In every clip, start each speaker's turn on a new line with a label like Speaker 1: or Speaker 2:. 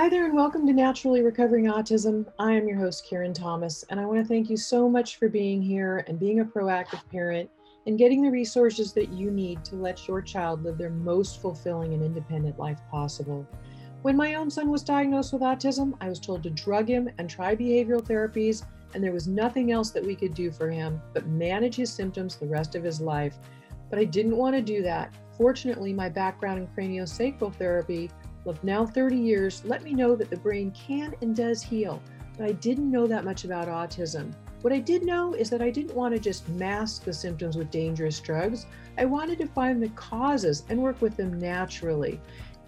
Speaker 1: Hi there, and welcome to Naturally Recovering Autism. I am your host, Karen Thomas, and I want to thank you so much for being here and being a proactive parent and getting the resources that you need to let your child live their most fulfilling and independent life possible. When my own son was diagnosed with autism, I was told to drug him and try behavioral therapies, and there was nothing else that we could do for him but manage his symptoms the rest of his life. But I didn't want to do that. Fortunately, my background in craniosacral therapy of now 30 years let me know that the brain can and does heal, but I didn't know that much about autism. What I did know is that I didn't want to just mask the symptoms with dangerous drugs. I wanted to find the causes and work with them naturally.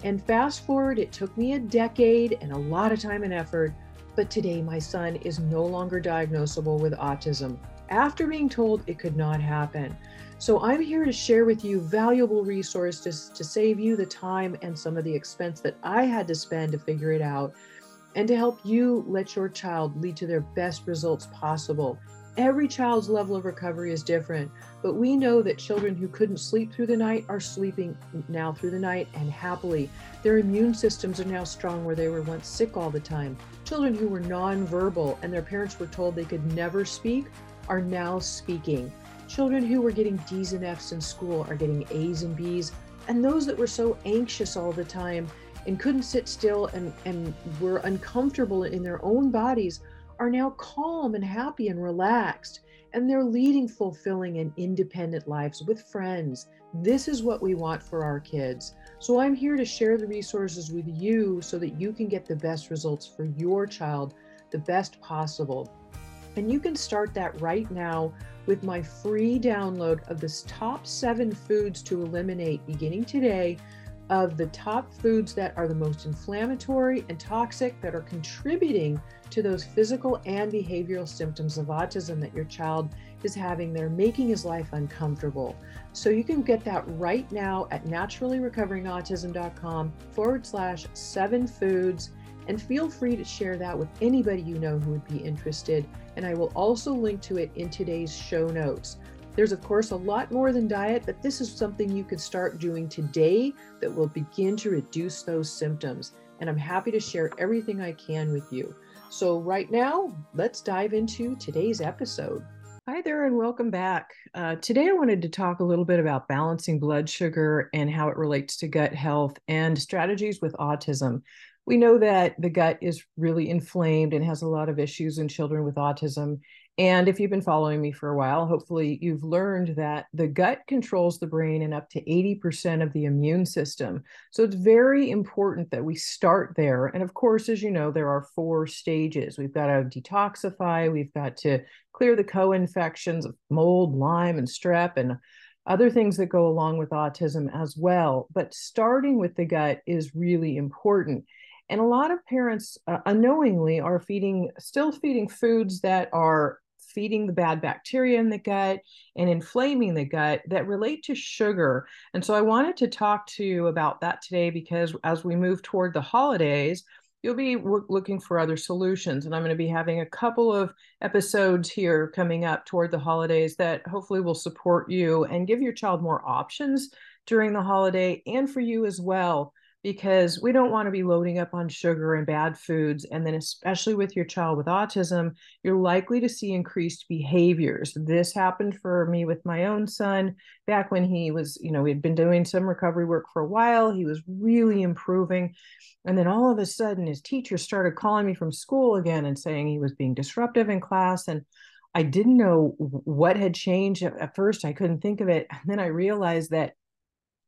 Speaker 1: And fast forward, it took me a decade and a lot of time and effort, but today my son is no longer diagnosable with autism after being told it could not happen. So I'm here to share with you valuable resources to save you the time and some of the expense that I had to spend to figure it out and to help you let your child lead to their best results possible. Every child's level of recovery is different, but we know that children who couldn't sleep through the night are sleeping now through the night and happily. Their immune systems are now strong where they were once sick all the time. Children who were nonverbal and their parents were told they could never speak are now speaking. Children who were getting D's and F's in school are getting A's and B's. And those that were so anxious all the time and couldn't sit still and, and were uncomfortable in their own bodies are now calm and happy and relaxed. And they're leading fulfilling and independent lives with friends. This is what we want for our kids. So I'm here to share the resources with you so that you can get the best results for your child, the best possible. And you can start that right now with my free download of this top seven foods to eliminate beginning today of the top foods that are the most inflammatory and toxic that are contributing to those physical and behavioral symptoms of autism that your child is having that are making his life uncomfortable. So you can get that right now at naturallyrecoveringautism.com forward slash seven foods. And feel free to share that with anybody you know who would be interested and I will also link to it in today's show notes. There's, of course, a lot more than diet, but this is something you could start doing today that will begin to reduce those symptoms. And I'm happy to share everything I can with you. So, right now, let's dive into today's episode. Hi there, and welcome back. Uh, today, I wanted to talk a little bit about balancing blood sugar and how it relates to gut health and strategies with autism we know that the gut is really inflamed and has a lot of issues in children with autism. And if you've been following me for a while, hopefully you've learned that the gut controls the brain and up to 80% of the immune system. So it's very important that we start there. And of course, as you know, there are four stages. We've got to detoxify, we've got to clear the co infections of mold, Lyme, and strep, and other things that go along with autism as well. But starting with the gut is really important. And a lot of parents uh, unknowingly are feeding, still feeding foods that are feeding the bad bacteria in the gut and inflaming the gut that relate to sugar. And so I wanted to talk to you about that today because as we move toward the holidays, you'll be looking for other solutions. And I'm going to be having a couple of episodes here coming up toward the holidays that hopefully will support you and give your child more options during the holiday and for you as well because we don't want to be loading up on sugar and bad foods. And then, especially with your child with autism, you're likely to see increased behaviors. This happened for me with my own son back when he was, you know, we had been doing some recovery work for a while. He was really improving. And then all of a sudden, his teacher started calling me from school again and saying he was being disruptive in class. And I didn't know what had changed at first. I couldn't think of it. And then I realized that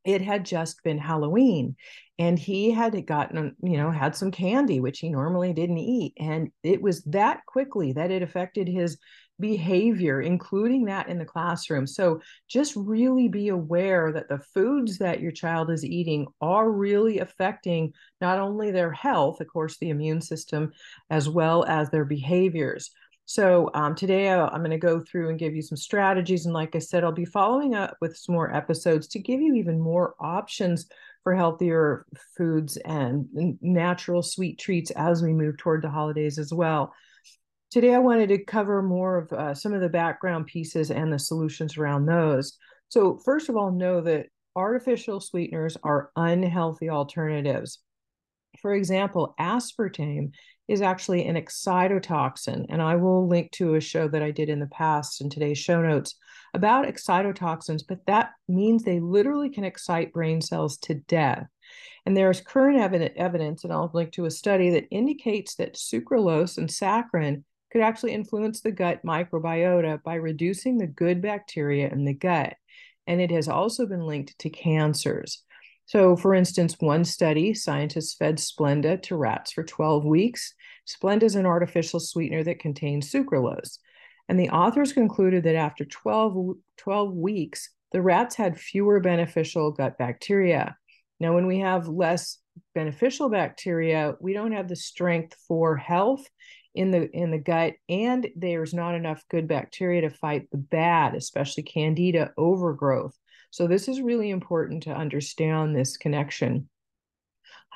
Speaker 1: it had just been Halloween and he had gotten, you know, had some candy, which he normally didn't eat. And it was that quickly that it affected his behavior, including that in the classroom. So just really be aware that the foods that your child is eating are really affecting not only their health, of course, the immune system, as well as their behaviors. So um, today uh, I'm going to go through and give you some strategies. And like I said, I'll be following up with some more episodes to give you even more options for healthier foods and natural sweet treats as we move toward the holidays as well. Today I wanted to cover more of uh, some of the background pieces and the solutions around those. So first of all, know that artificial sweeteners are unhealthy alternatives. For example, aspartame is actually an excitotoxin, and I will link to a show that I did in the past in today's show notes about excitotoxins, but that means they literally can excite brain cells to death. And there's current evidence, and I'll link to a study that indicates that sucralose and saccharin could actually influence the gut microbiota by reducing the good bacteria in the gut. And it has also been linked to cancers. So, for instance, one study, scientists fed Splenda to rats for 12 weeks. Splenda is an artificial sweetener that contains sucralose. And the authors concluded that after 12, 12 weeks, the rats had fewer beneficial gut bacteria. Now, when we have less beneficial bacteria, we don't have the strength for health in the in the gut and there's not enough good bacteria to fight the bad especially candida overgrowth so this is really important to understand this connection.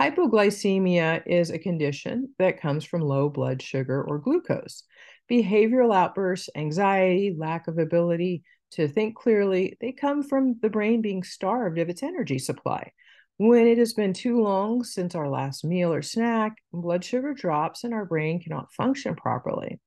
Speaker 1: Hypoglycemia is a condition that comes from low blood sugar or glucose. Behavioral outbursts anxiety lack of ability to think clearly they come from the brain being starved of its energy supply. When it has been too long since our last meal or snack, blood sugar drops and our brain cannot function properly.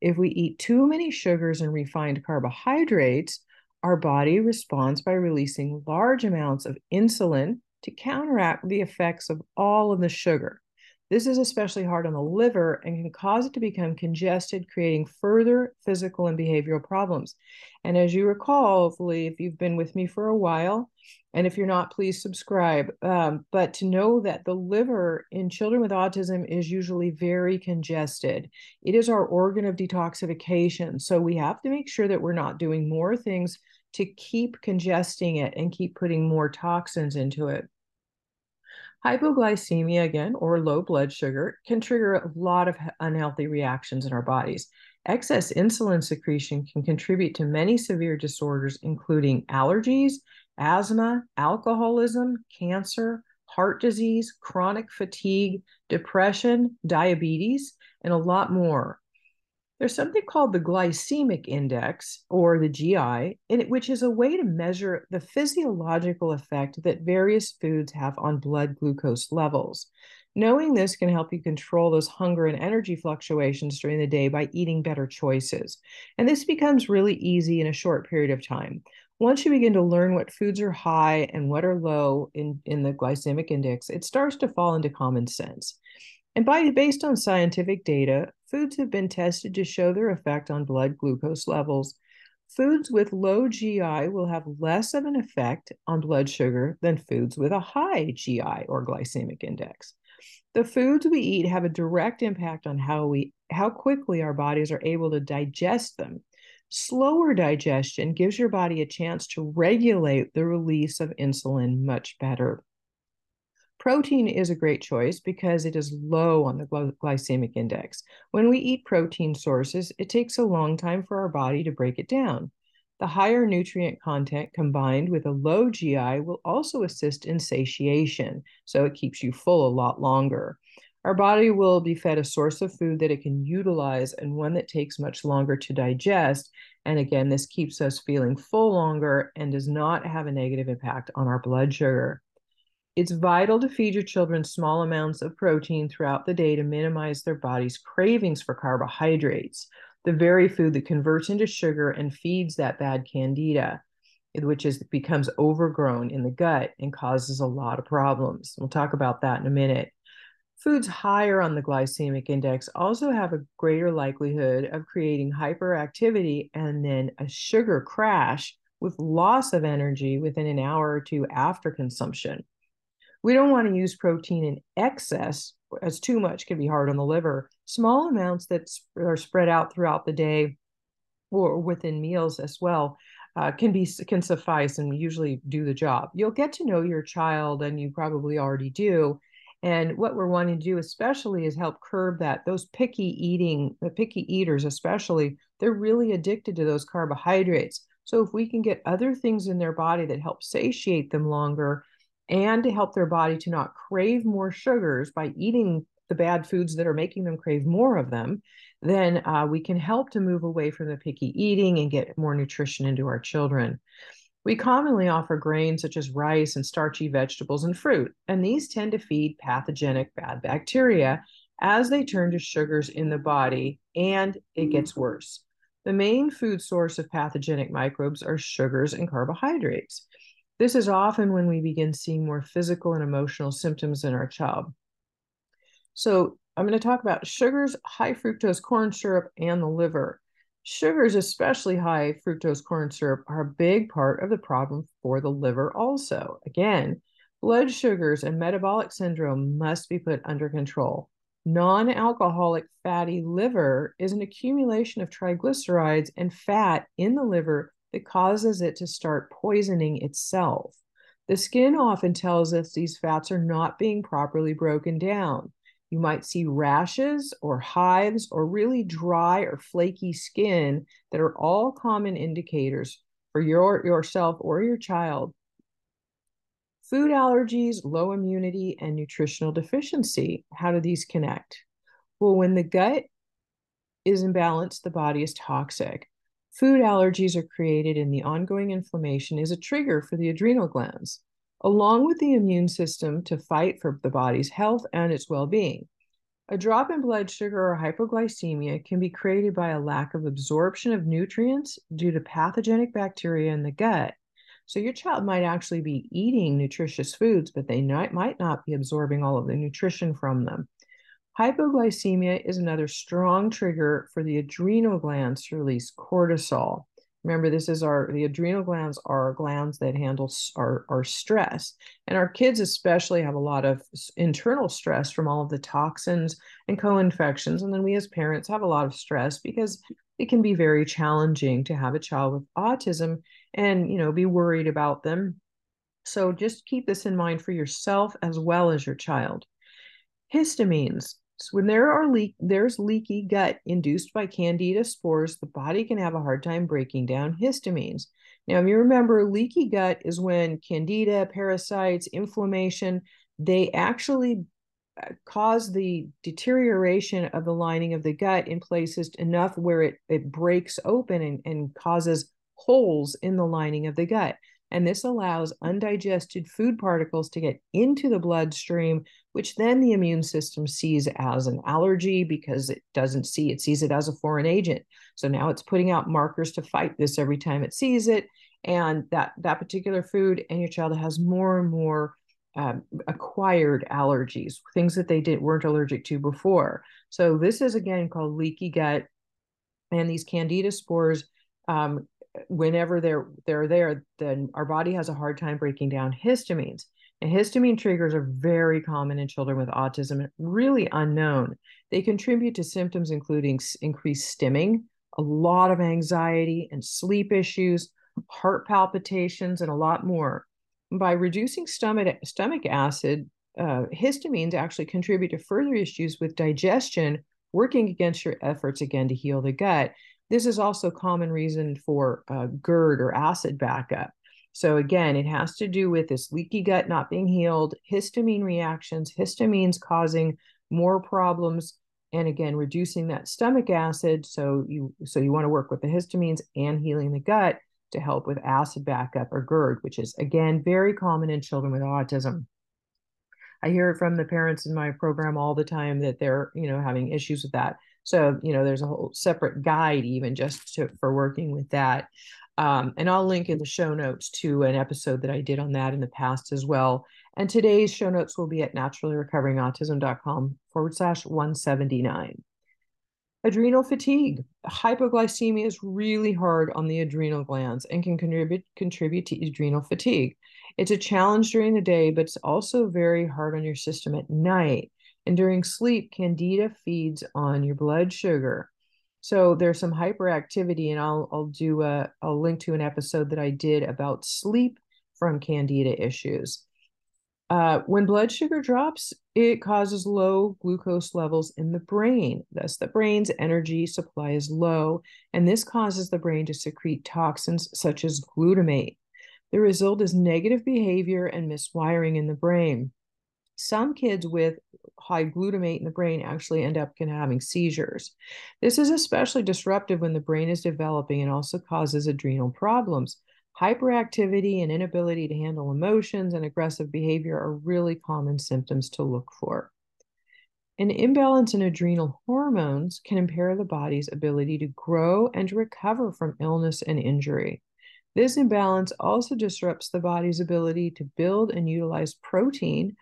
Speaker 1: If we eat too many sugars and refined carbohydrates, our body responds by releasing large amounts of insulin to counteract the effects of all of the sugar. This is especially hard on the liver and can cause it to become congested, creating further physical and behavioral problems. And as you recall, hopefully, if you've been with me for a while, and if you're not, please subscribe. Um, but to know that the liver in children with autism is usually very congested, it is our organ of detoxification. So we have to make sure that we're not doing more things to keep congesting it and keep putting more toxins into it. Hypoglycemia, again, or low blood sugar, can trigger a lot of unhealthy reactions in our bodies. Excess insulin secretion can contribute to many severe disorders, including allergies, asthma, alcoholism, cancer, heart disease, chronic fatigue, depression, diabetes, and a lot more. There's something called the glycemic index or the GI, which is a way to measure the physiological effect that various foods have on blood glucose levels. Knowing this can help you control those hunger and energy fluctuations during the day by eating better choices. And this becomes really easy in a short period of time once you begin to learn what foods are high and what are low in, in the glycemic index, it starts to fall into common sense. And by based on scientific data, foods have been tested to show their effect on blood glucose levels. Foods with low GI will have less of an effect on blood sugar than foods with a high GI or glycemic index. The foods we eat have a direct impact on how we how quickly our bodies are able to digest them Slower digestion gives your body a chance to regulate the release of insulin much better. Protein is a great choice because it is low on the glycemic index. When we eat protein sources, it takes a long time for our body to break it down. The higher nutrient content combined with a low GI will also assist in satiation, so it keeps you full a lot longer. Our body will be fed a source of food that it can utilize and one that takes much longer to digest. And again, this keeps us feeling full longer and does not have a negative impact on our blood sugar. It's vital to feed your children small amounts of protein throughout the day to minimize their body's cravings for carbohydrates, the very food that converts into sugar and feeds that bad candida, which is becomes overgrown in the gut and causes a lot of problems. We'll talk about that in a minute. Foods higher on the glycemic index also have a greater likelihood of creating hyperactivity and then a sugar crash with loss of energy within an hour or two after consumption. We don't want to use protein in excess, as too much can be hard on the liver. Small amounts that are spread out throughout the day or within meals as well uh, can be can suffice and usually do the job. You'll get to know your child, and you probably already do, and what we're wanting to do, especially, is help curb that. Those picky eating, the picky eaters, especially, they're really addicted to those carbohydrates. So if we can get other things in their body that help satiate them longer and to help their body to not crave more sugars by eating the bad foods that are making them crave more of them, then uh, we can help to move away from the picky eating and get more nutrition into our children. We commonly offer grains such as rice and starchy vegetables and fruit, and these tend to feed pathogenic bad bacteria as they turn to sugars in the body, and it gets worse. The main food source of pathogenic microbes are sugars and carbohydrates. This is often when we begin seeing more physical and emotional symptoms in our child. So, I'm going to talk about sugars, high fructose corn syrup, and the liver. Sugars, especially high fructose corn syrup, are a big part of the problem for the liver, also. Again, blood sugars and metabolic syndrome must be put under control. Non alcoholic fatty liver is an accumulation of triglycerides and fat in the liver that causes it to start poisoning itself. The skin often tells us these fats are not being properly broken down. You might see rashes or hives or really dry or flaky skin that are all common indicators for your yourself or your child. Food allergies, low immunity, and nutritional deficiency. How do these connect? Well, when the gut is imbalanced, the body is toxic. Food allergies are created, and the ongoing inflammation is a trigger for the adrenal glands along with the immune system to fight for the body's health and its well being. A drop in blood sugar or hypoglycemia can be created by a lack of absorption of nutrients due to pathogenic bacteria in the gut. So, your child might actually be eating nutritious foods, but they might not be absorbing all of the nutrition from them. Hypoglycemia is another strong trigger for the adrenal glands to release cortisol. Remember, this is our the adrenal glands are glands that handle our, our stress. And our kids especially have a lot of internal stress from all of the toxins and co-infections. And then we as parents have a lot of stress because it can be very challenging to have a child with autism and you know be worried about them. So just keep this in mind for yourself as well as your child. Histamines so when there are leak, there's leaky gut induced by candida spores, the body can have a hard time breaking down histamines. Now, if you remember, leaky gut is when candida, parasites, inflammation, they actually uh, cause the deterioration of the lining of the gut in places enough where it, it breaks open and, and causes holes in the lining of the gut. And this allows undigested food particles to get into the bloodstream, which then the immune system sees as an allergy because it doesn't see it sees it as a foreign agent. So now it's putting out markers to fight this every time it sees it. And that that particular food and your child has more and more um, acquired allergies, things that they didn't weren't allergic to before. So this is again called leaky gut, and these candida spores um, whenever they're they're there, then our body has a hard time breaking down histamines. And histamine triggers are very common in children with autism, really unknown. They contribute to symptoms including increased stimming, a lot of anxiety and sleep issues, heart palpitations, and a lot more. By reducing stomach, stomach acid, uh, histamines actually contribute to further issues with digestion, working against your efforts again to heal the gut. This is also common reason for uh, GERD or acid backup. So again, it has to do with this leaky gut not being healed, histamine reactions, histamines causing more problems, and again reducing that stomach acid. So you so you want to work with the histamines and healing the gut to help with acid backup or GERD, which is again very common in children with autism. I hear it from the parents in my program all the time that they're you know having issues with that. So, you know, there's a whole separate guide even just to, for working with that. Um, and I'll link in the show notes to an episode that I did on that in the past as well. And today's show notes will be at naturallyrecoveringautism.com forward slash 179. Adrenal fatigue. Hypoglycemia is really hard on the adrenal glands and can contribute contribute to adrenal fatigue. It's a challenge during the day, but it's also very hard on your system at night. And during sleep, candida feeds on your blood sugar. So there's some hyperactivity, and I'll I'll do a I'll link to an episode that I did about sleep from candida issues. Uh, when blood sugar drops, it causes low glucose levels in the brain. Thus, the brain's energy supply is low, and this causes the brain to secrete toxins such as glutamate. The result is negative behavior and miswiring in the brain some kids with high glutamate in the brain actually end up having seizures. This is especially disruptive when the brain is developing and also causes adrenal problems. Hyperactivity and inability to handle emotions and aggressive behavior are really common symptoms to look for. An imbalance in adrenal hormones can impair the body's ability to grow and recover from illness and injury. This imbalance also disrupts the body's ability to build and utilize protein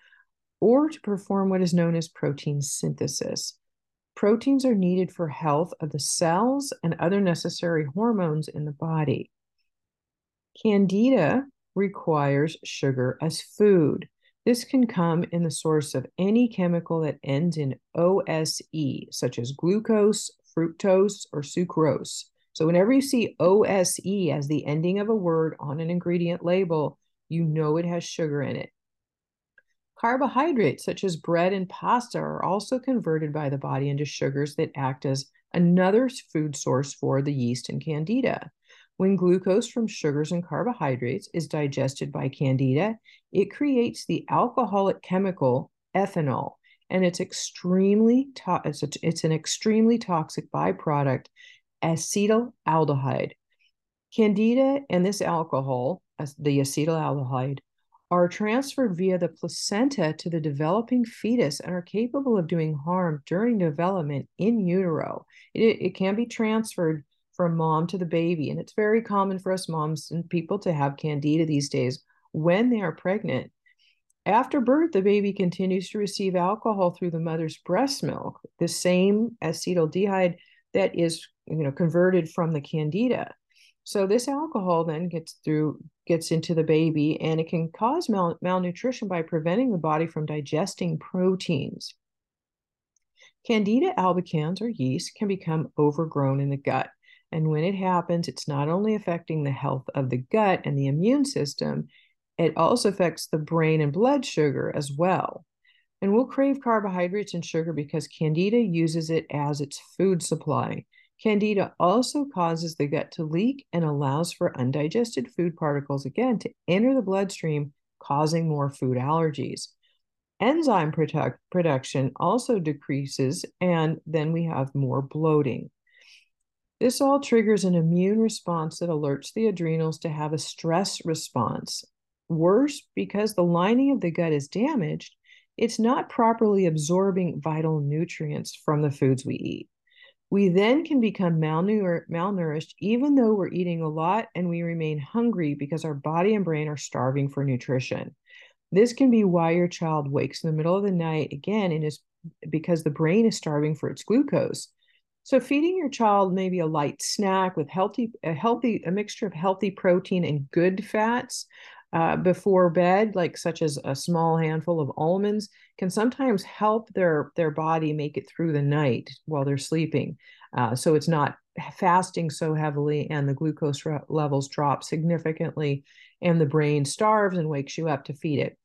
Speaker 1: or to perform what is known as protein synthesis. Proteins are needed for health of the cells and other necessary hormones in the body. Candida requires sugar as food. This can come in the source of any chemical that ends in OSE, such as glucose, fructose, or sucrose. So, whenever you see OSE as the ending of a word on an ingredient label, you know it has sugar in it. Carbohydrates, such as bread and pasta, are also converted by the body into sugars that act as another food source for the yeast and candida. When glucose from sugars and carbohydrates is digested by candida, it creates the alcoholic chemical ethanol, and it's extremely to- it's, a, it's an extremely toxic byproduct, acetaldehyde. Candida and this alcohol, the acetaldehyde, are transferred via the placenta to the developing fetus and are capable of doing harm during development in utero. It, it can be transferred from mom to the baby. And it's very common for us moms and people to have candida these days when they are pregnant. After birth, the baby continues to receive alcohol through the mother's breast milk, the same acetaldehyde that is you know converted from the candida. So this alcohol then gets through gets into the baby and it can cause mal- malnutrition by preventing the body from digesting proteins. Candida albicans or yeast can become overgrown in the gut. And when it happens, it's not only affecting the health of the gut and the immune system, it also affects the brain and blood sugar as well. And we'll crave carbohydrates and sugar because Candida uses it as its food supply. Candida also causes the gut to leak and allows for undigested food particles again to enter the bloodstream, causing more food allergies. Enzyme product, production also decreases, and then we have more bloating. This all triggers an immune response that alerts the adrenals to have a stress response. Worse, because the lining of the gut is damaged, it's not properly absorbing vital nutrients from the foods we eat. We then can become malnour- malnourished even though we're eating a lot and we remain hungry because our body and brain are starving for nutrition. This can be why your child wakes in the middle of the night again and is because the brain is starving for its glucose. So feeding your child maybe a light snack with healthy, a healthy, a mixture of healthy protein and good fats uh, before bed, like such as a small handful of almonds, can sometimes help their their body make it through the night while they're sleeping. Uh, so it's not fasting so heavily, and the glucose levels drop significantly, and the brain starves and wakes you up to feed it.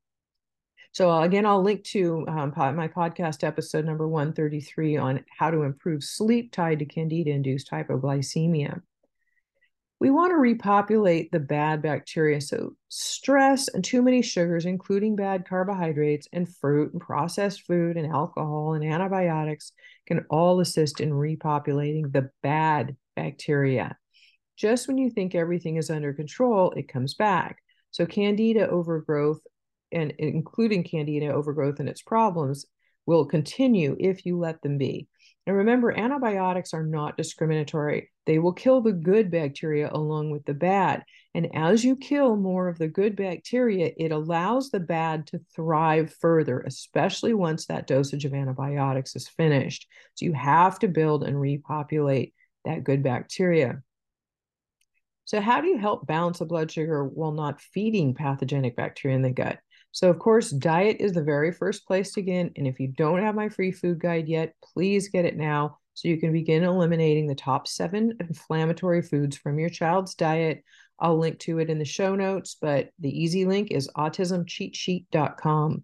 Speaker 1: So uh, again, I'll link to um, my podcast episode number 133 on how to improve sleep tied to candida-induced hypoglycemia. We want to repopulate the bad bacteria. So stress and too many sugars, including bad carbohydrates and fruit and processed food and alcohol and antibiotics can all assist in repopulating the bad bacteria. Just when you think everything is under control, it comes back. So candida overgrowth and including candida overgrowth and its problems will continue if you let them be. And remember, antibiotics are not discriminatory. They will kill the good bacteria along with the bad. And as you kill more of the good bacteria, it allows the bad to thrive further, especially once that dosage of antibiotics is finished. So you have to build and repopulate that good bacteria. So, how do you help balance the blood sugar while not feeding pathogenic bacteria in the gut? So, of course, diet is the very first place to begin. And if you don't have my free food guide yet, please get it now so you can begin eliminating the top seven inflammatory foods from your child's diet. I'll link to it in the show notes, but the easy link is autismcheatsheet.com.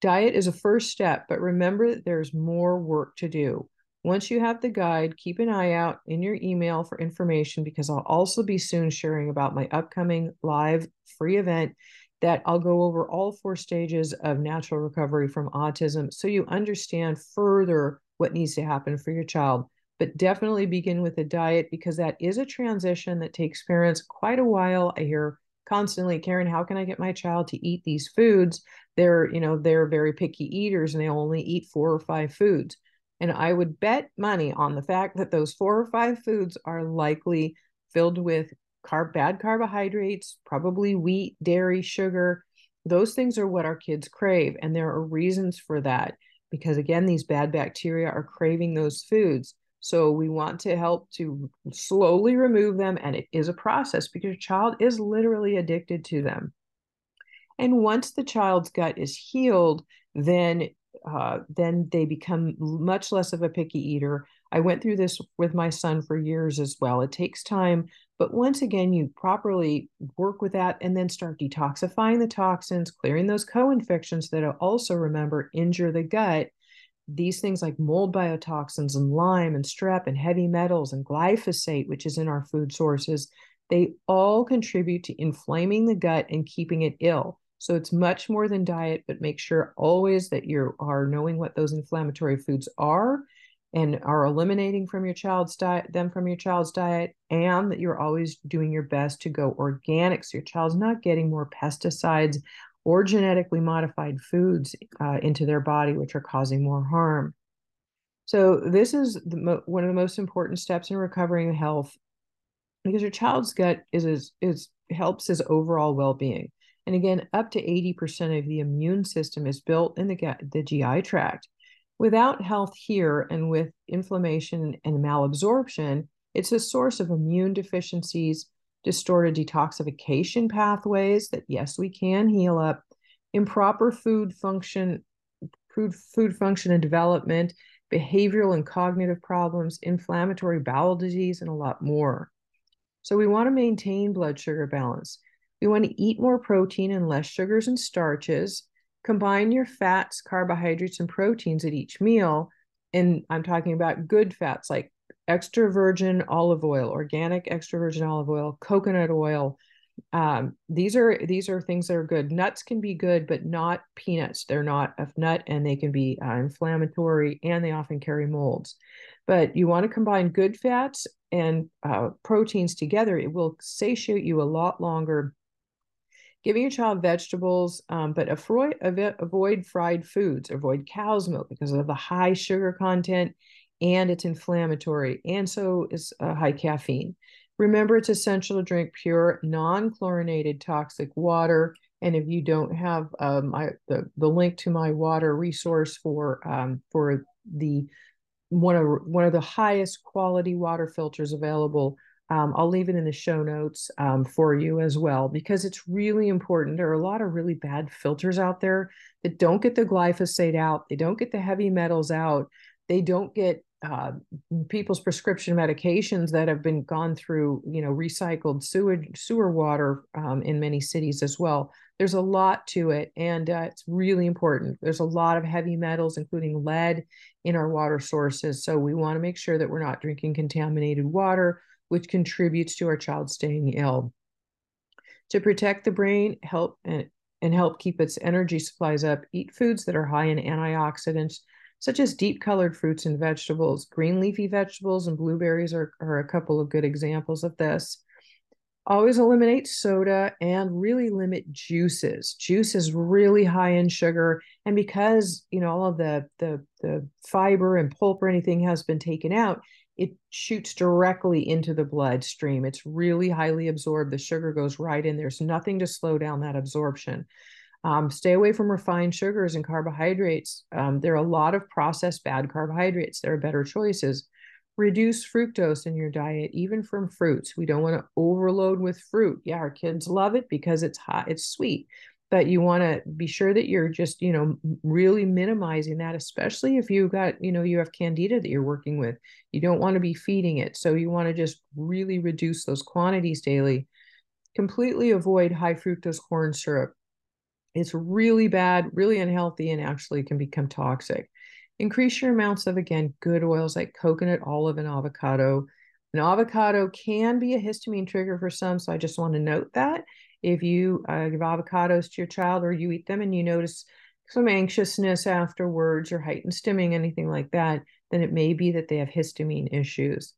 Speaker 1: Diet is a first step, but remember that there's more work to do. Once you have the guide, keep an eye out in your email for information because I'll also be soon sharing about my upcoming live free event that I'll go over all four stages of natural recovery from autism so you understand further what needs to happen for your child but definitely begin with a diet because that is a transition that takes parents quite a while. I hear constantly, Karen, how can I get my child to eat these foods? They're, you know, they're very picky eaters and they only eat four or five foods. And I would bet money on the fact that those four or five foods are likely filled with carb bad carbohydrates, probably wheat, dairy, sugar. Those things are what our kids crave. And there are reasons for that because again, these bad bacteria are craving those foods. So we want to help to slowly remove them. And it is a process because your child is literally addicted to them. And once the child's gut is healed, then uh, then they become much less of a picky eater. I went through this with my son for years as well. It takes time, but once again, you properly work with that and then start detoxifying the toxins, clearing those co infections that also remember injure the gut these things like mold biotoxins and Lyme and strep and heavy metals and glyphosate, which is in our food sources, they all contribute to inflaming the gut and keeping it ill. So it's much more than diet, but make sure always that you are knowing what those inflammatory foods are and are eliminating from your child's diet them from your child's diet and that you're always doing your best to go organic so your child's not getting more pesticides or genetically modified foods uh, into their body, which are causing more harm. So, this is mo- one of the most important steps in recovering health because your child's gut is, is, is helps his overall well being. And again, up to 80% of the immune system is built in the, the GI tract. Without health here and with inflammation and malabsorption, it's a source of immune deficiencies, distorted detoxification pathways that yes we can heal up improper food function food food function and development behavioral and cognitive problems inflammatory bowel disease and a lot more. So we want to maintain blood sugar balance. We want to eat more protein and less sugars and starches combine your fats carbohydrates and proteins at each meal and i'm talking about good fats like extra virgin olive oil, organic extra virgin olive oil, coconut oil. Um, these are these are things that are good. Nuts can be good, but not peanuts. They're not a nut, and they can be uh, inflammatory, and they often carry molds. But you want to combine good fats and uh, proteins together. It will satiate you a lot longer. Giving your child vegetables, um, but avoid, avoid fried foods. Avoid cow's milk because of the high sugar content and it's inflammatory, and so is uh, high caffeine. Remember, it's essential to drink pure, non chlorinated toxic water. And if you don't have um, I, the, the link to my water resource for um, for the one of one of the highest quality water filters available, um, I'll leave it in the show notes um, for you as well because it's really important. There are a lot of really bad filters out there that don't get the glyphosate out, they don't get the heavy metals out, they don't get uh, people's prescription medications that have been gone through, you know, recycled sewage, sewer water um, in many cities as well. There's a lot to it, and uh, it's really important. There's a lot of heavy metals, including lead, in our water sources. So we want to make sure that we're not drinking contaminated water, which contributes to our child staying ill. To protect the brain, help and, and help keep its energy supplies up, eat foods that are high in antioxidants such as deep colored fruits and vegetables. Green leafy vegetables and blueberries are, are a couple of good examples of this. Always eliminate soda and really limit juices. Juice is really high in sugar. And because, you know, all of the, the, the fiber and pulp or anything has been taken out, it shoots directly into the bloodstream. It's really highly absorbed. The sugar goes right in. There's nothing to slow down that absorption. Um, stay away from refined sugars and carbohydrates. Um, there are a lot of processed bad carbohydrates. There are better choices. Reduce fructose in your diet, even from fruits. We don't want to overload with fruit. Yeah, our kids love it because it's hot, it's sweet, but you want to be sure that you're just, you know, really minimizing that, especially if you've got, you know, you have candida that you're working with. You don't want to be feeding it. So you want to just really reduce those quantities daily. Completely avoid high fructose corn syrup it's really bad, really unhealthy, and actually can become toxic. Increase your amounts of, again, good oils like coconut, olive, and avocado. An avocado can be a histamine trigger for some, so I just want to note that. If you uh, give avocados to your child or you eat them and you notice some anxiousness afterwards or heightened stimming, anything like that, then it may be that they have histamine issues.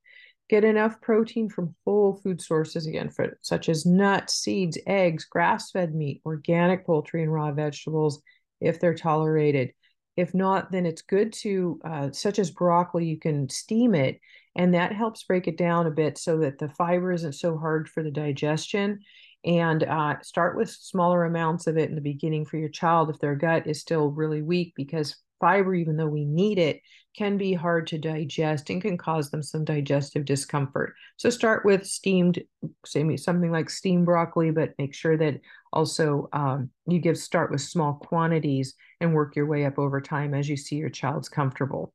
Speaker 1: Get enough protein from whole food sources again, for, such as nuts, seeds, eggs, grass fed meat, organic poultry, and raw vegetables if they're tolerated. If not, then it's good to, uh, such as broccoli, you can steam it, and that helps break it down a bit so that the fiber isn't so hard for the digestion. And uh, start with smaller amounts of it in the beginning for your child if their gut is still really weak, because fiber, even though we need it, can be hard to digest and can cause them some digestive discomfort. So start with steamed, say something like steamed broccoli, but make sure that also um, you give start with small quantities and work your way up over time as you see your child's comfortable.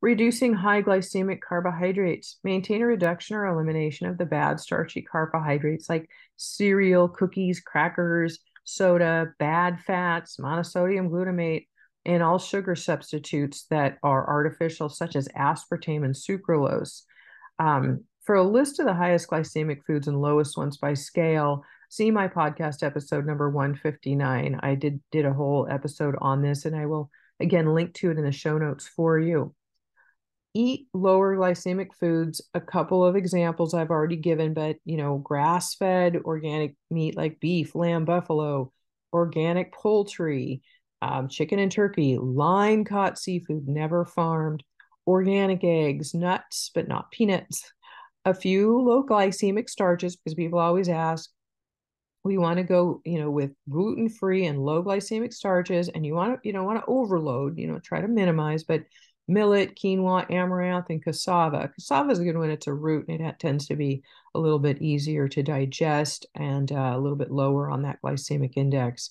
Speaker 1: Reducing high glycemic carbohydrates. Maintain a reduction or elimination of the bad starchy carbohydrates like cereal, cookies, crackers, soda, bad fats, monosodium glutamate, and all sugar substitutes that are artificial, such as aspartame and sucralose. Um, for a list of the highest glycemic foods and lowest ones by scale, see my podcast episode number 159. I did did a whole episode on this, and I will again link to it in the show notes for you. Eat lower glycemic foods. A couple of examples I've already given, but you know, grass-fed organic meat like beef, lamb, buffalo, organic poultry, um, chicken and turkey, line caught seafood, never farmed, organic eggs, nuts, but not peanuts, a few low glycemic starches, because people always ask, we want to go, you know, with gluten free and low glycemic starches, and you want to, you don't want to overload, you know, try to minimize, but millet, quinoa, amaranth, and cassava. Cassava is a good one. It's a root, and it tends to be a little bit easier to digest and uh, a little bit lower on that glycemic index.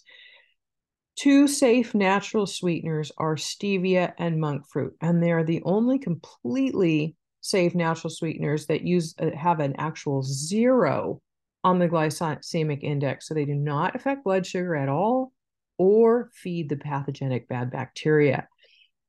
Speaker 1: Two safe natural sweeteners are stevia and monk fruit, and they're the only completely safe natural sweeteners that use uh, have an actual zero on the glycemic index, so they do not affect blood sugar at all or feed the pathogenic bad bacteria.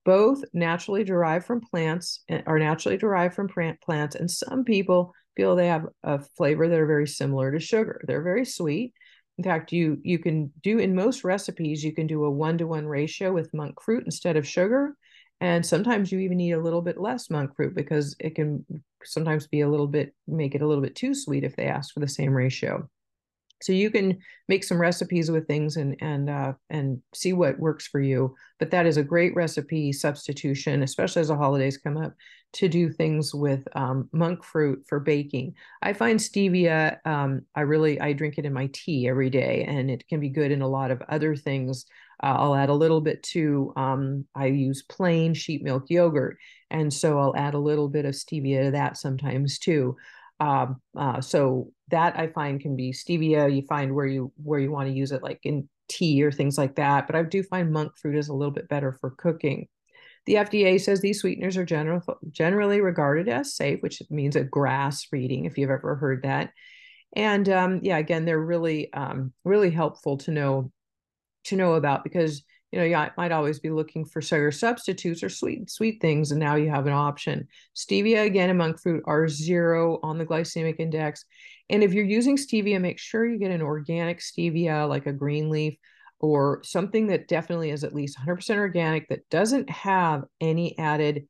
Speaker 1: Both naturally derived from plants eh, are naturally derived from plants, and some people feel they have a flavor that are very similar to sugar. They're very sweet in fact, you you can do in most recipes, you can do a one-to-one ratio with monk fruit instead of sugar. And sometimes you even need a little bit less monk fruit because it can sometimes be a little bit make it a little bit too sweet if they ask for the same ratio. So you can make some recipes with things and and uh, and see what works for you. But that is a great recipe substitution especially as the holidays come up to do things with um, monk fruit for baking. I find stevia um, i really i drink it in my tea every day and it can be good in a lot of other things uh, i'll add a little bit to um, i use plain sheep milk yogurt and so i'll add a little bit of stevia to that sometimes too um, uh, so that I find can be stevia. You find where you where you want to use it, like in tea or things like that. But I do find monk fruit is a little bit better for cooking. The FDA says these sweeteners are general, generally regarded as safe, which means a GRAS rating, if you've ever heard that. And um, yeah, again, they're really um, really helpful to know to know about because you know, you might always be looking for sugar substitutes or sweet sweet things, and now you have an option. Stevia again and monk fruit are zero on the glycemic index, and if you're using stevia, make sure you get an organic stevia like a green leaf or something that definitely is at least 100% organic that doesn't have any added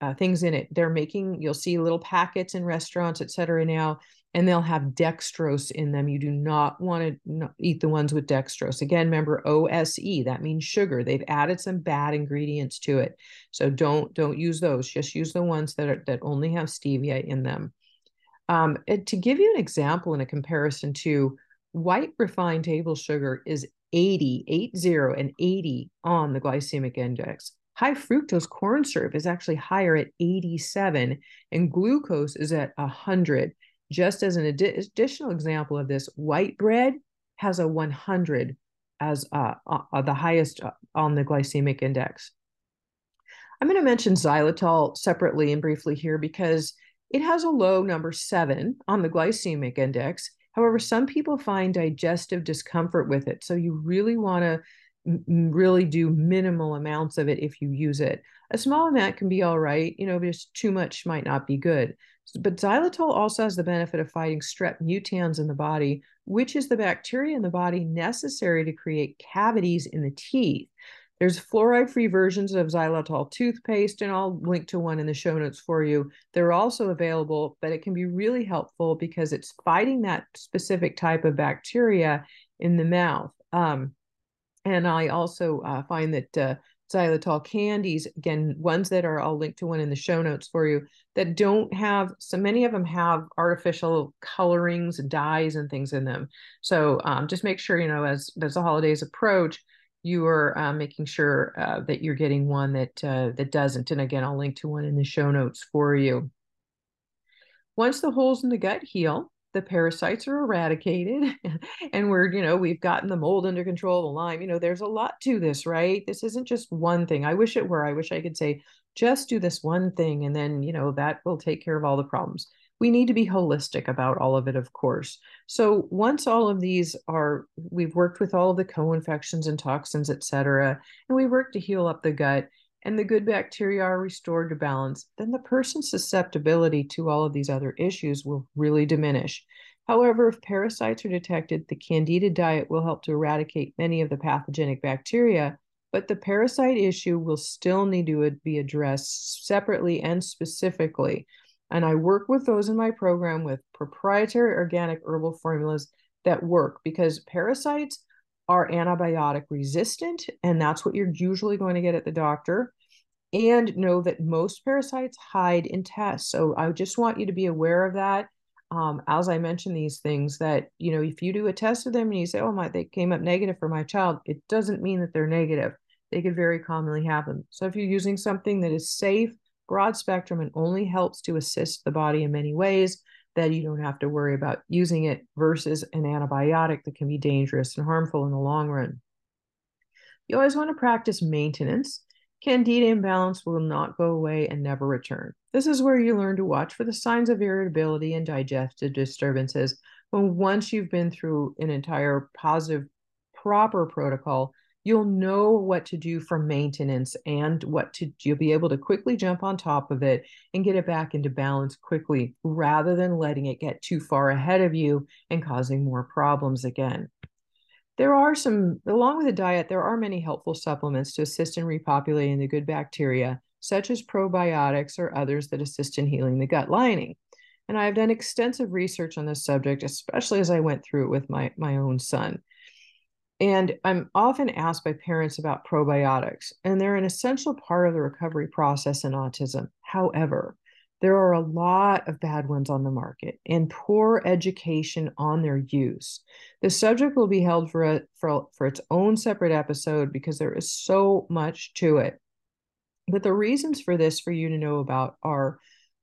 Speaker 1: uh, things in it. They're making you'll see little packets in restaurants, et cetera, now and they'll have dextrose in them. You do not want to eat the ones with dextrose. Again, remember OSE, that means sugar. They've added some bad ingredients to it. So don't don't use those. Just use the ones that are that only have stevia in them. Um, to give you an example and a comparison to white refined table sugar is 80, 80 and 80 on the glycemic index. High fructose corn syrup is actually higher at 87 and glucose is at 100 just as an additional example of this, white bread has a 100 as uh, uh, the highest uh, on the glycemic index. I'm going to mention xylitol separately and briefly here because it has a low number seven on the glycemic index. However, some people find digestive discomfort with it. So you really want to really do minimal amounts of it if you use it. A small amount can be all right, you know, just too much might not be good. But xylitol also has the benefit of fighting strep mutans in the body, which is the bacteria in the body necessary to create cavities in the teeth. There's fluoride free versions of xylitol toothpaste, and I'll link to one in the show notes for you. They're also available, but it can be really helpful because it's fighting that specific type of bacteria in the mouth. Um, and I also uh, find that uh, xylitol candies, again, ones that are, I'll link to one in the show notes for you, that don't have, so many of them have artificial colorings, dyes, and things in them. So um, just make sure, you know, as, as the holidays approach, you are uh, making sure uh, that you're getting one that uh, that doesn't. And again, I'll link to one in the show notes for you. Once the holes in the gut heal, the parasites are eradicated and we're you know we've gotten the mold under control the lyme you know there's a lot to this right? This isn't just one thing. I wish it were. I wish i could say just do this one thing and then you know that will take care of all the problems. We need to be holistic about all of it of course. So once all of these are we've worked with all of the co-infections and toxins et cetera and we work to heal up the gut and the good bacteria are restored to balance, then the person's susceptibility to all of these other issues will really diminish. However, if parasites are detected, the Candida diet will help to eradicate many of the pathogenic bacteria, but the parasite issue will still need to be addressed separately and specifically. And I work with those in my program with proprietary organic herbal formulas that work because parasites are antibiotic resistant, and that's what you're usually going to get at the doctor. And know that most parasites hide in tests. So I just want you to be aware of that. Um, as I mentioned these things, that you know, if you do a test of them and you say, "Oh my, they came up negative for my child," it doesn't mean that they're negative. They could very commonly happen. So if you're using something that is safe, broad spectrum, and only helps to assist the body in many ways, that you don't have to worry about using it versus an antibiotic that can be dangerous and harmful in the long run. You always want to practice maintenance. Candida imbalance will not go away and never return. This is where you learn to watch for the signs of irritability and digestive disturbances. When once you've been through an entire positive, proper protocol, you'll know what to do for maintenance and what to you'll be able to quickly jump on top of it and get it back into balance quickly rather than letting it get too far ahead of you and causing more problems again. There are some along with the diet there are many helpful supplements to assist in repopulating the good bacteria such as probiotics or others that assist in healing the gut lining. And i've done extensive research on this subject especially as i went through it with my my own son and I'm often asked by parents about probiotics, and they're an essential part of the recovery process in autism. However, there are a lot of bad ones on the market and poor education on their use. The subject will be held for, a, for, for its own separate episode because there is so much to it. But the reasons for this for you to know about are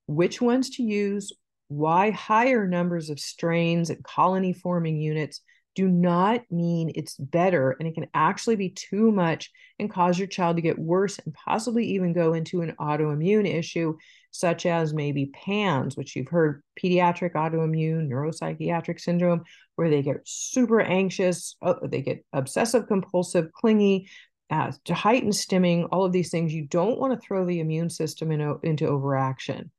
Speaker 1: which ones to use, why higher numbers of strains and colony forming units do not mean it's better and it can actually be too much and cause your child to get worse and possibly even go into an autoimmune issue such as maybe PANS, which you've heard pediatric autoimmune neuropsychiatric syndrome, where they get super anxious, uh, they get obsessive compulsive, clingy, uh, to heighten stimming, all of these things. You don't want to throw the immune system in, into overaction.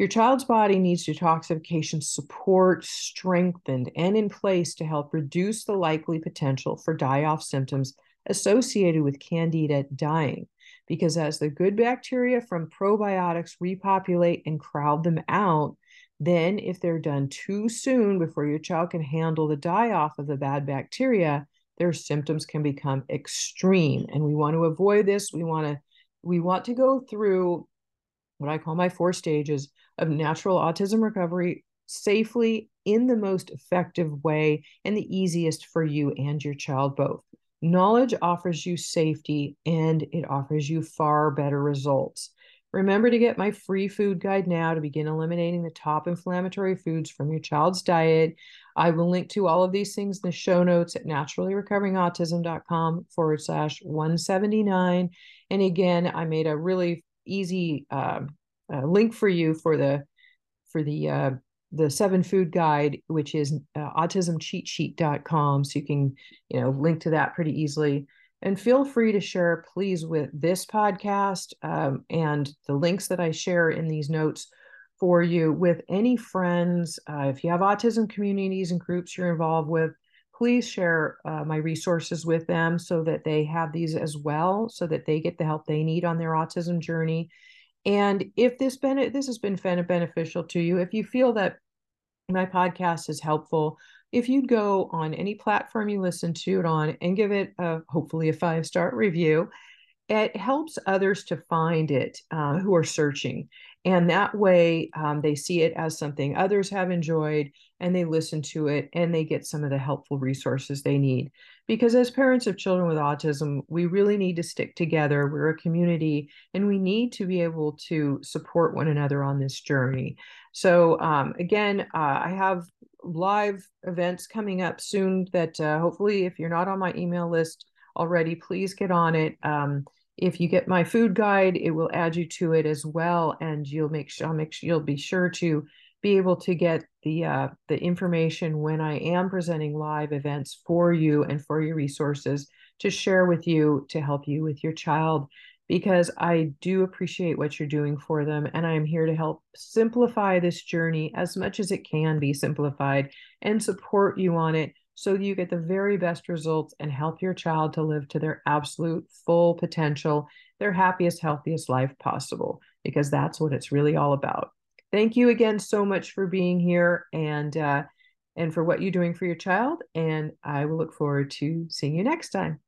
Speaker 1: Your child's body needs detoxification support strengthened and in place to help reduce the likely potential for die off symptoms associated with candida dying. Because as the good bacteria from probiotics repopulate and crowd them out, then if they're done too soon before your child can handle the die off of the bad bacteria, their symptoms can become extreme. And we want to avoid this. We want to we want to go through what I call my four stages of natural autism recovery safely in the most effective way and the easiest for you and your child both. Knowledge offers you safety and it offers you far better results. Remember to get my free food guide now to begin eliminating the top inflammatory foods from your child's diet. I will link to all of these things in the show notes at naturallyrecoveringautism.com forward slash 179. And again, I made a really easy uh, uh, link for you for the for the uh, the seven food guide, which is uh, autismcheatsheet.com. So you can, you know, link to that pretty easily. And feel free to share, please, with this podcast um, and the links that I share in these notes for you with any friends. Uh, if you have autism communities and groups you're involved with, please share uh, my resources with them so that they have these as well, so that they get the help they need on their autism journey. And if this been this has been beneficial to you, if you feel that my podcast is helpful, if you'd go on any platform you listen to it on and give it a, hopefully a five star review, it helps others to find it uh, who are searching. And that way um, they see it as something others have enjoyed and they listen to it and they get some of the helpful resources they need. Because as parents of children with autism, we really need to stick together. We're a community and we need to be able to support one another on this journey. So, um, again, uh, I have live events coming up soon that uh, hopefully, if you're not on my email list already, please get on it. Um, if you get my food guide, it will add you to it as well, and you'll make sure I'll make sure you'll be sure to be able to get the uh, the information when I am presenting live events for you and for your resources to share with you to help you with your child because I do appreciate what you're doing for them and I am here to help simplify this journey as much as it can be simplified and support you on it so you get the very best results and help your child to live to their absolute full potential, their happiest, healthiest life possible, because that's what it's really all about. Thank you again so much for being here and uh, and for what you're doing for your child. And I will look forward to seeing you next time.